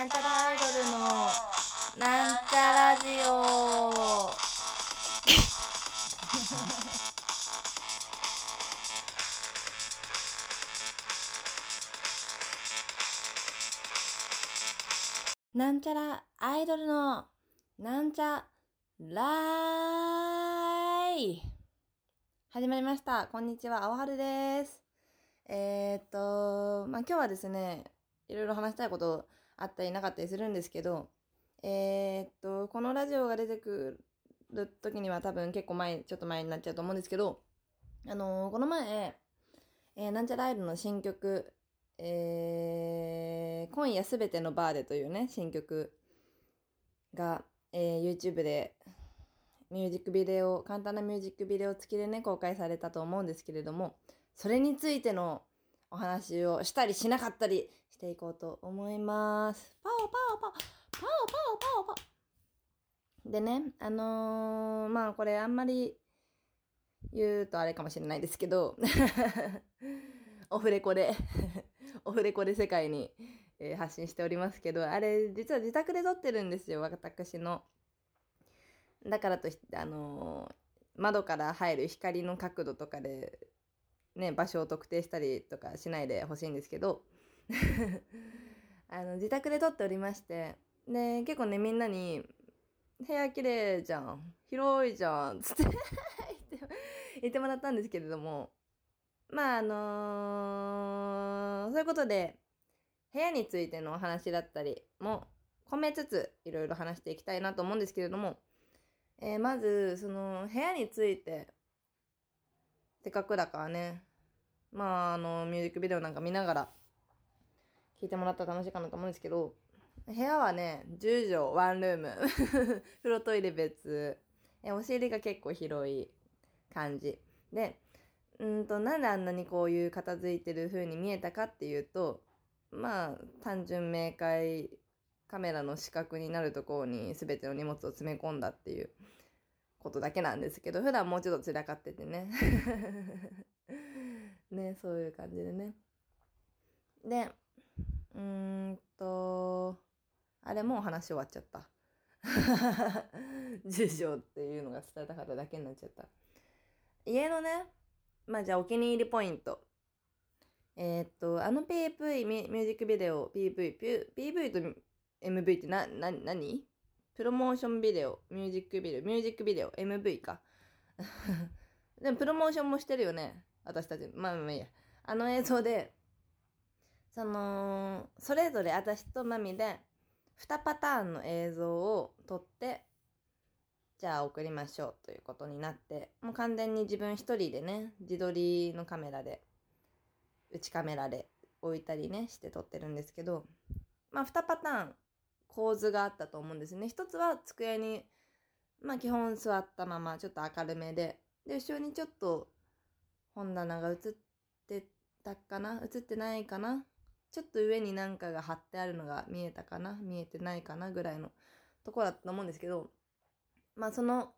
なんちゃらアイドルのなんちゃラジオなんちゃらアイドルのなんちゃらい始まりました。こんにちは、青春です。えー、っと、まあ、今日はですね、いろいろ話したいことあったりなかったりするんですけど、えー、っと、このラジオが出てくる時には多分結構前、ちょっと前になっちゃうと思うんですけど、あのーこの前、えーなんちゃらアイルの新曲、えー、今夜すべてのバーでというね、新曲が、えー YouTube でミュージックビデオ、簡単なミュージックビデオ付きでね、公開されたと思うんですけれども、それについてのお話をしたりしなかったりしていこうと思います。パオパオパオパオパオパオパオでね、あのーまあこれあんまり言うとあれかもしれないですけど、オフレコで、オフレコで世界に、えー発信しておりますけど、あれ実は自宅で撮ってるんですよ、私の。だからといって、あのー窓から入る光の角度とかで、ね、場所を特定したりとかしないでほしいんですけど、あの、自宅で撮っておりまして、で、結構ね、みんなに、部屋綺麗じゃん、広いじゃん、つって 言って言ってもらったんですけれども、まあ、あのーそういうことで、部屋についてのお話だったりも込めつつ、いろいろ話していきたいなと思うんですけれども、えーまず、その、部屋について、せっかくだからね、まあ、あの、ミュージックビデオなんか見ながら、聞いてもらったら楽しいかなと思うんですけど、部屋はね、10畳、ワンルーム。風呂トイレ別。え、お尻が結構広い感じ。で、うんと、なんであんなにこういう片付いてる風に見えたかっていうと、まあ、単純明快、カメラの視覚になるところに全ての荷物を詰め込んだっていうことだけなんですけど、普段もうちょっと散らかっててね。ね、そういう感じでね。で、うーんと、あれもう話終わっちゃった。住所っていうのが伝えたかっただけになっちゃった。家のね、まあじゃあお気に入りポイント。えーっと、あの PV、ミュージックビデオ、PV、ピュ PV と MV ってな、な、何？プロモーションビデオ、ミュージックビデオ、ミュージックビデオ、MV か。でもプロモーションもしてるよね。私たち。まあまあいいや。あの映像で、その、それぞれ私とマミで、2パターンの映像を撮って、じゃあ送りましょうということになって、もう完全に自分一人でね、自撮りのカメラで、内カメラで置いたりね、して撮ってるんですけど、まあ2パターン構図があったと思うんですね。一つは机に、まあ基本座ったままちょっと明るめで、で、後ろにちょっと本棚が映ってたかな？映ってないかな？ちょっと上になんかが貼ってあるのが見えたかな？見えてないかなぐらいのとこだったと思うんですけど、まあその、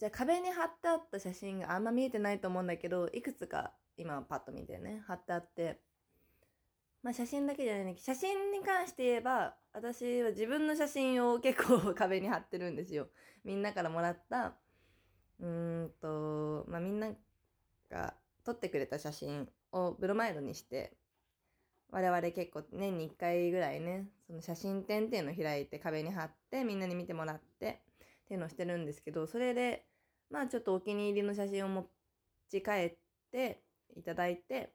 じゃあ壁に貼ってあった写真があんま見えてないと思うんだけど、いくつか今パッと見てね、貼ってあって、まあ写真だけじゃないんだけど、写真に関して言えば、私は自分の写真を結構 壁に貼ってるんですよ。みんなからもらった、うーんと、まあみんなが撮ってくれた写真をブロマイドにして、我々結構年に1回ぐらいね、その写真展っていうのを開いて壁に貼ってみんなに見てもらってっていうのをしてるんですけど、それで、まあちょっとお気に入りの写真を持ち帰っていただいて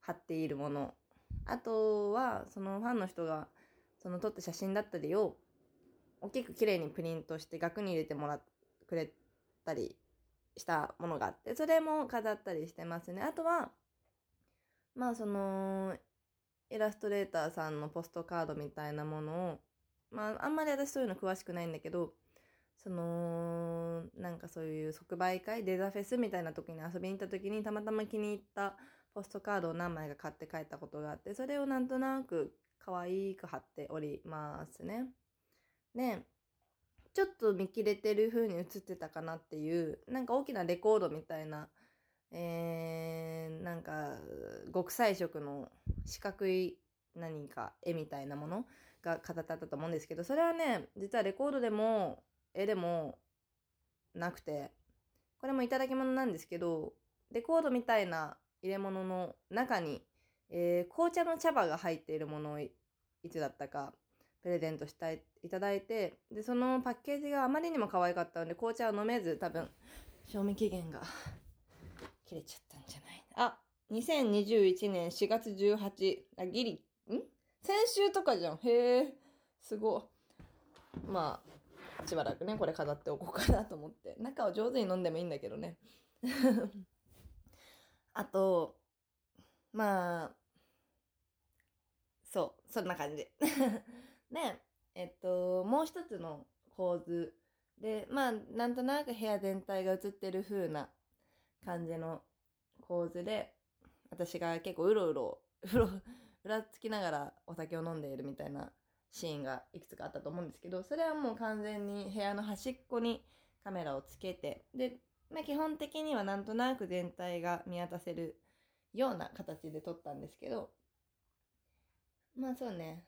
貼っているもの。あとは、そのファンの人がその撮った写真だったりを大きく綺麗にプリントして額に入れてもらってくれたりしたものがあって、それも飾ったりしてますね。あとは、まあその、イラストレーターさんのポストカードみたいなものを、まああんまり私そういうの詳しくないんだけど、その、なんかそういう即売会、デザフェスみたいな時に遊びに行った時にたまたま気に入ったポストカードを何枚か買って帰ったことがあって、それをなんとなく可愛く貼っておりますね。で、ちょっと見切れてる風に映ってたかなっていう、なんか大きなレコードみたいな、えー、なんか極彩色の四角い何か絵みたいなものが飾ってあったと思うんですけど、それはね、実はレコードでも、絵でもなくて、これもいただき物なんですけど、レコードみたいな入れ物の中に、えー、紅茶の茶葉が入っているものをいつだったかプレゼントしたいいただいてでそのパッケージがあまりにも可愛かったので紅茶を飲めず多分賞味期限が切れちゃったんじゃないあ2021年4月18あギリん？先週とかじゃん。へえすごまあしばらくねこれ飾っておこうかなと思って。中を上手に飲んでもいいんだけどね。あとまあそうそんな感じ。で、えっと、もう一つの構図。で、まあ、なんとなく部屋全体が映ってる風な感じの構図で、私が結構うろうろ、うろ、うらつきながらお酒を飲んでいるみたいなシーンがいくつかあったと思うんですけど、それはもう完全に部屋の端っこにカメラをつけて、で、まあ、基本的にはなんとなく全体が見渡せるような形で撮ったんですけど、まあそうね、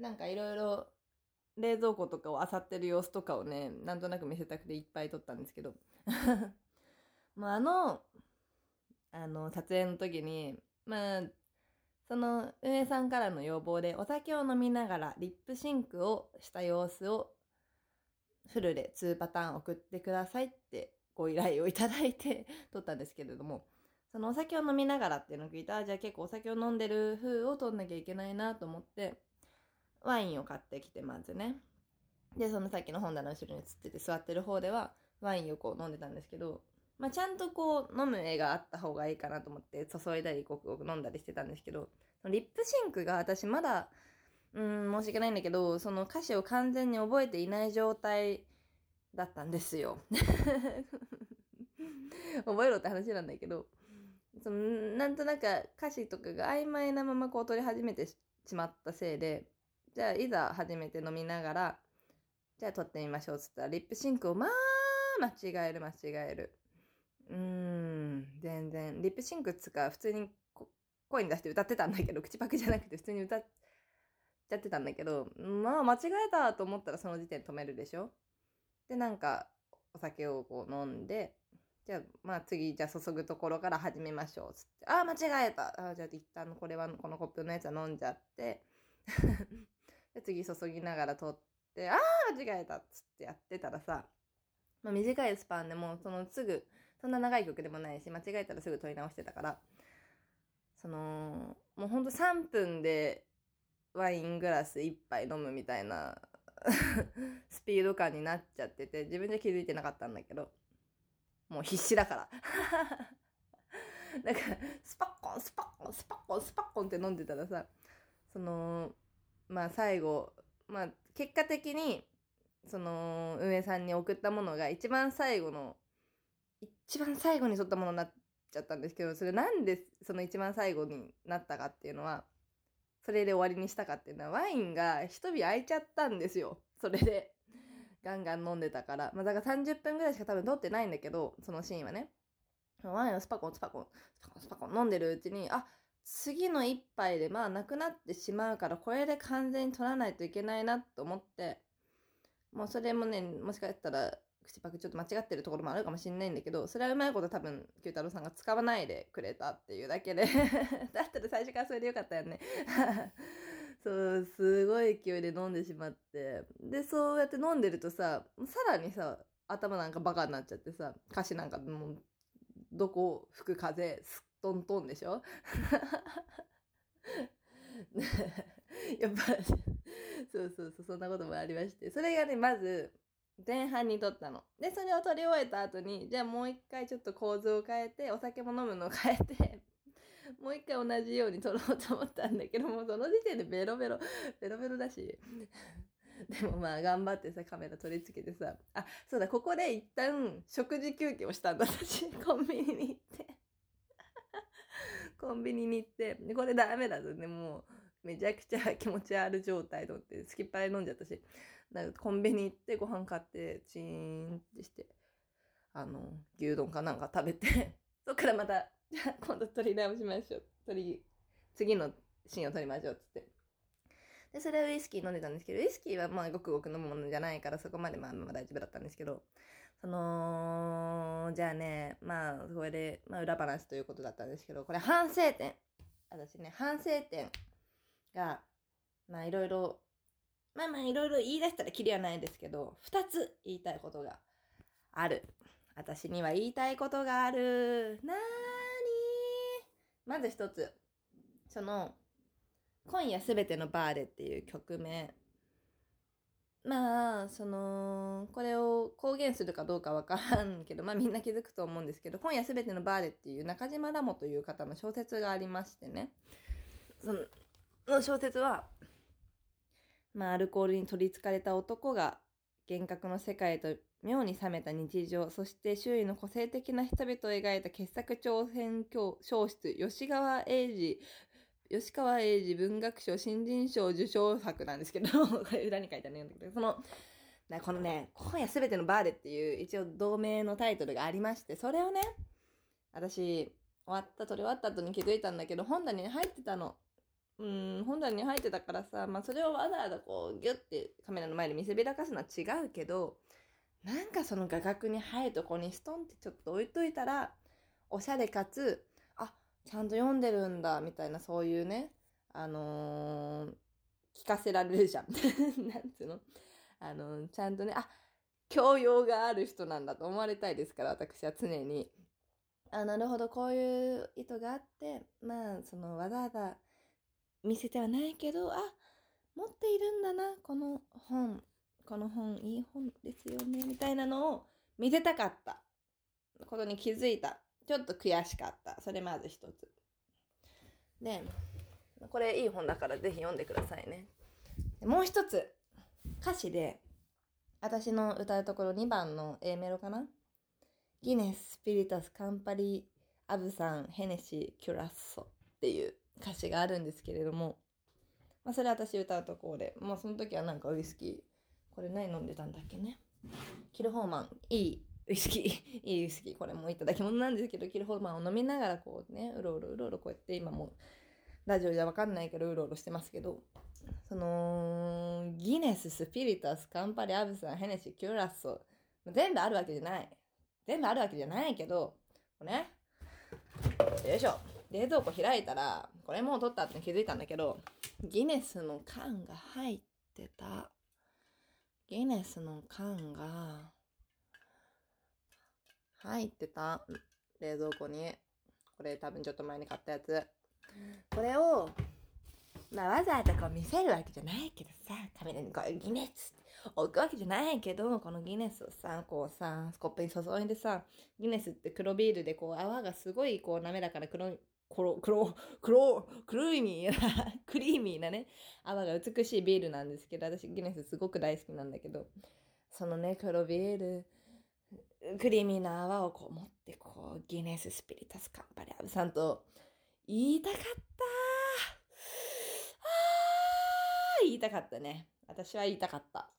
なんかいろいろ冷蔵庫とかを漁ってる様子とかをね、なんとなく見せたくていっぱい撮ったんですけど。まああの、あの、撮影の時に、まあ、その運営さんからの要望でお酒を飲みながらリップシンクをした様子をフルで2パターン送ってくださいってご依頼をいただいて 撮ったんですけれども、そのお酒を飲みながらっていうのを聞いたら、じゃあ結構お酒を飲んでる風を撮んなきゃいけないなと思って、ワインを買ってきて、まずね。で、そのさっきの本棚の後ろに映ってて座ってる方では、ワインをこう飲んでたんですけど、まあ、ちゃんとこう、飲む絵があった方がいいかなと思って、注いだり、ごくごく飲んだりしてたんですけど、リップシンクが私まだ、うん、申し訳ないんだけど、その歌詞を完全に覚えていない状態だったんですよ。覚えろって話なんだけど、そのなんとなく歌詞とかが曖昧なままこう撮り始めてしまったせいで、じゃあいざ初めて飲みながら、じゃあ撮ってみましょうっつったら、リップシンクをまあ間違える間違える。うーん、全然。リップシンクっつか、普通に声に出して歌ってたんだけど、口パクじゃなくて普通に歌っちゃってたんだけど、まあ間違えたと思ったらその時点止めるでしょで、なんか、お酒をこう飲んで、じゃあ、まあ次、じゃあ注ぐところから始めましょう。つって、ああ、間違えた。あじゃあ一旦これは、このコップのやつは飲んじゃって、で次注ぎながら取って、ああ間違えたっつってやってたらさ、まあ、短いスパンでもそのすぐ、そんな長い曲でもないし、間違えたらすぐ取り直してたから、その、もうほんと3分でワイングラス1杯飲むみたいな スピード感になっちゃってて、自分で気づいてなかったんだけど、もう必死だから。だから、スパッコン、スパッコン、スパッコン、スパッコンって飲んでたらさ、その、まあ最後、まあ結果的に、その運営さんに送ったものが一番最後の、一番最後に撮ったものになっちゃったんですけど、それなんでその一番最後になったかっていうのは、それで終わりにしたかっていうのは、ワインが一火開いちゃったんですよ。それで。ガンガン飲んでたから。まあだから30分ぐらいしか多分撮ってないんだけど、そのシーンはね。ワインをスパコンスパコン、スパコンスパコン飲んでるうちに、あ、次の一杯でまあなくなってしまうから、これで完全に取らないといけないなと思って、もうそれもね、もしかしたら、口パクちょっと間違ってるところもあるかもしれないんだけど、それはうまいこと多分、九太郎さんが使わないでくれたっていうだけで だったら最初からそれでよかったよね そう、すごい勢いで飲んでしまって。で、そうやって飲んでるとさ、さらにさ、頭なんかバカになっちゃってさ、歌詞なんかもう、どこ吹く風、すっとんとんでしょ？やっぱ、そうそうそう、そんなこともありまして。それがね、まず、前半に撮ったの。で、それを撮り終えた後に、じゃあもう一回ちょっと構図を変えて、お酒も飲むのを変えて、もう一回同じように撮ろうと思ったんだけど、もうその時点でベロベロ、ベロベロだし。でもまあ頑張ってさ、カメラ取り付けてさ、あ、そうだ、ここで一旦食事休憩をしたんだ、私。コンビニに。コンビニに行って、で、これダメだぞね、もう、めちゃくちゃ気持ち悪い状態と思って、すきっぱい飲んじゃったし、だかコンビニ行ってご飯買って、チーンってして、あの、牛丼かなんか食べて、そっからまた、じゃあ今度撮り直しましょう。撮り、次のシーンを撮りましょう、つって。で、それをウイスキー飲んでたんですけど、ウイスキーはまあごくごく飲むものじゃないからそこまでまあまあ大丈夫だったんですけど、その、じゃあね、まあ、これで、まあ裏話ということだったんですけど、これ反省点。私ね、反省点が、まあいろいろ、まあまあいろいろ言い出したらきりはないんですけど、二つ言いたいことがある。私には言いたいことがある。なーにまず一つ。その、今夜すべてのバーでっていう曲名。まあ、その、これを公言するかどうかわからんけど、まあみんな気づくと思うんですけど、今夜すべてのバーでっていう中島ラモという方の小説がありましてね。その小説は、まあアルコールに取り憑かれた男が幻覚の世界と妙に冷めた日常、そして周囲の個性的な人々を描いた傑作長編小説、吉川英治吉川英治文学賞新人賞受賞作なんですけど、これ裏に書いてあるんだけど、その、このね、今夜すべてのバーレっていう一応同名のタイトルがありまして、それをね、私、終わった、撮り終わった後に気づいたんだけど、本棚に入ってたの。うん、本棚に入ってたからさ、まあそれをわざわざこう、ギュッてカメラの前で見せびらかすのは違うけど、なんかその画角に入るとこにストンってちょっと置いといたら、おしゃれかつ、ちゃんと読んでるんだ、みたいな、そういうね、あのー、聞かせられるじゃん。なんつうの？あのー、ちゃんとね、あ、教養がある人なんだと思われたいですから、私は常に。あ、なるほど、こういう意図があって、まあ、その、わざわざ見せてはないけど、あ、持っているんだな、この本。この本、いい本ですよね、みたいなのを見せたかったことに気づいた。ちょっと悔しかった。それまず一つ。で、これいい本だからぜひ読んでくださいね。もう一つ、歌詞で、私の歌うところ2番の A メロかな？ギネス、スピリタス、カンパリ、アブさん、ヘネシー、キュラッソっていう歌詞があるんですけれども、まあ、それ私歌うところで、まあその時はなんかウイスキー、これ何飲んでたんだっけね？キルホーマン、いいウイスキー、いいウイスキー、これもいただき物なんですけど、キルホルマンを飲みながらこうね、うろうろうろうろこうやって今もうラジオじゃわかんないけど、うろうろしてますけど、その、ギネス、スピリタス、カンパリ、アブサン、ヘネシー、キュラッソ、全部あるわけじゃない。全部あるわけじゃないけど、これね、よいしょ。冷蔵庫開いたら、これもう取ったって気づいたんだけど、ギネスの缶が入ってた。ギネスの缶が、入ってた。冷蔵庫に。これ多分ちょっと前に買ったやつ。これを、まあわざわざこう見せるわけじゃないけどさ、カメラにこうギネス置くわけじゃないけど、このギネスをさ、こうさス、コップに注いでさ、ギネスって黒ビールでこう泡がすごいこう滑らかな黒い、黒、黒、黒、クリーミーな、クリーミーなね、泡が美しいビールなんですけど、私ギネスすごく大好きなんだけど、そのね、黒ビール、クリーミーな泡をこう持って、こう、ギネススピリタスカンパリアブさんと言いたかったあー言いたかったね。私は言いたかった。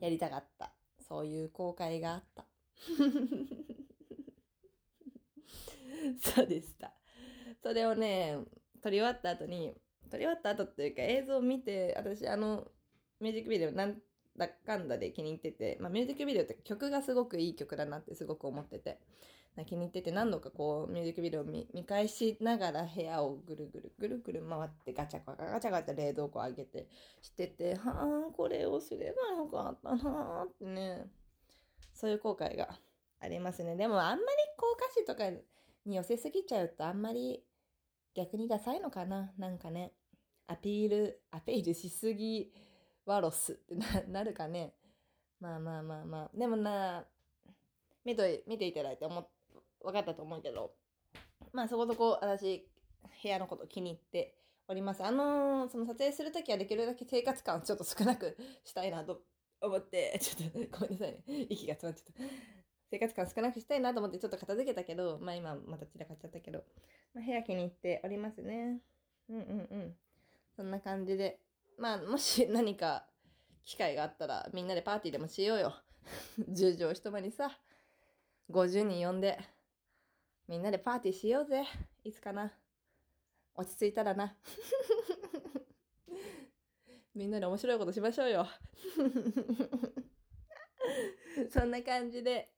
やりたかった。そういう後悔があった。そうでした。それをね、撮り終わった後に、撮り終わった後っていうか映像を見て、私あの、ミュージックビデオなんだかんだで気に入ってて、まあ、ミュージックビデオって曲がすごくいい曲だなってすごく思ってて、気に入ってて何度かこうミュージックビデオを見返しながら部屋をぐるぐるぐるぐる回ってガチャガチャガチャガチャ冷蔵庫上げてしてて、はあ、これをすればよかったなってね、そういう後悔がありますね。でもあんまりこう歌詞とかに寄せすぎちゃうとあんまり逆にダサいのかななんかね、アピール、アピールしすぎ、ワロスってな なるかね。まあまあまあまあ。でもな、見と見ていただいて思分かったと思うけど、まあそこそこう私、部屋のこと気に入っております。あのー、その撮影するときはできるだけ生活感をちょっと少なく したいなと思って、ちょっとごめんなさいね。息が詰まっちゃった。生活感少なくしたいなと思ってちょっと片付けたけど、まあ今また散らかっちゃったけど、まあ、部屋気に入っておりますね。うんうんうん。そんな感じでまあ、もし何か機会があったらみんなでパーティーでもしようよ。10畳一間にさ、50人呼んで、みんなでパーティーしようぜ。いつかな。落ち着いたらな。みんなで面白いことしましょうよ。そんな感じで、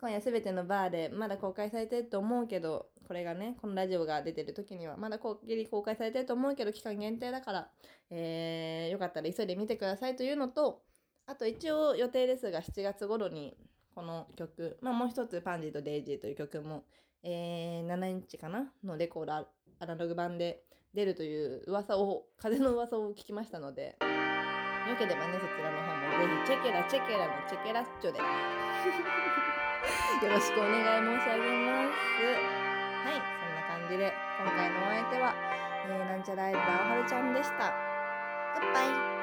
今夜すべてのバーでまだ公開されてると思うけど、これがね、このラジオが出てる時にはまだこギリ公開されてると思うけど、期間限定だから、えー、よかったら急いで見てくださいというのと、あと一応予定ですが7月頃にこの曲、まあもう一つパンジーとデイジーという曲も、えー、7インチかな？のレコードアナログ版で出るという噂を、風の噂を聞きましたので、よければね、そちらの方もぜひチェケラチェケラのチェケラッチョで。よろしくお願い申し上げます。はい、そんな感じで今回のお相手は、えー、なんちゃらライブーはるちゃんでした。グッバイ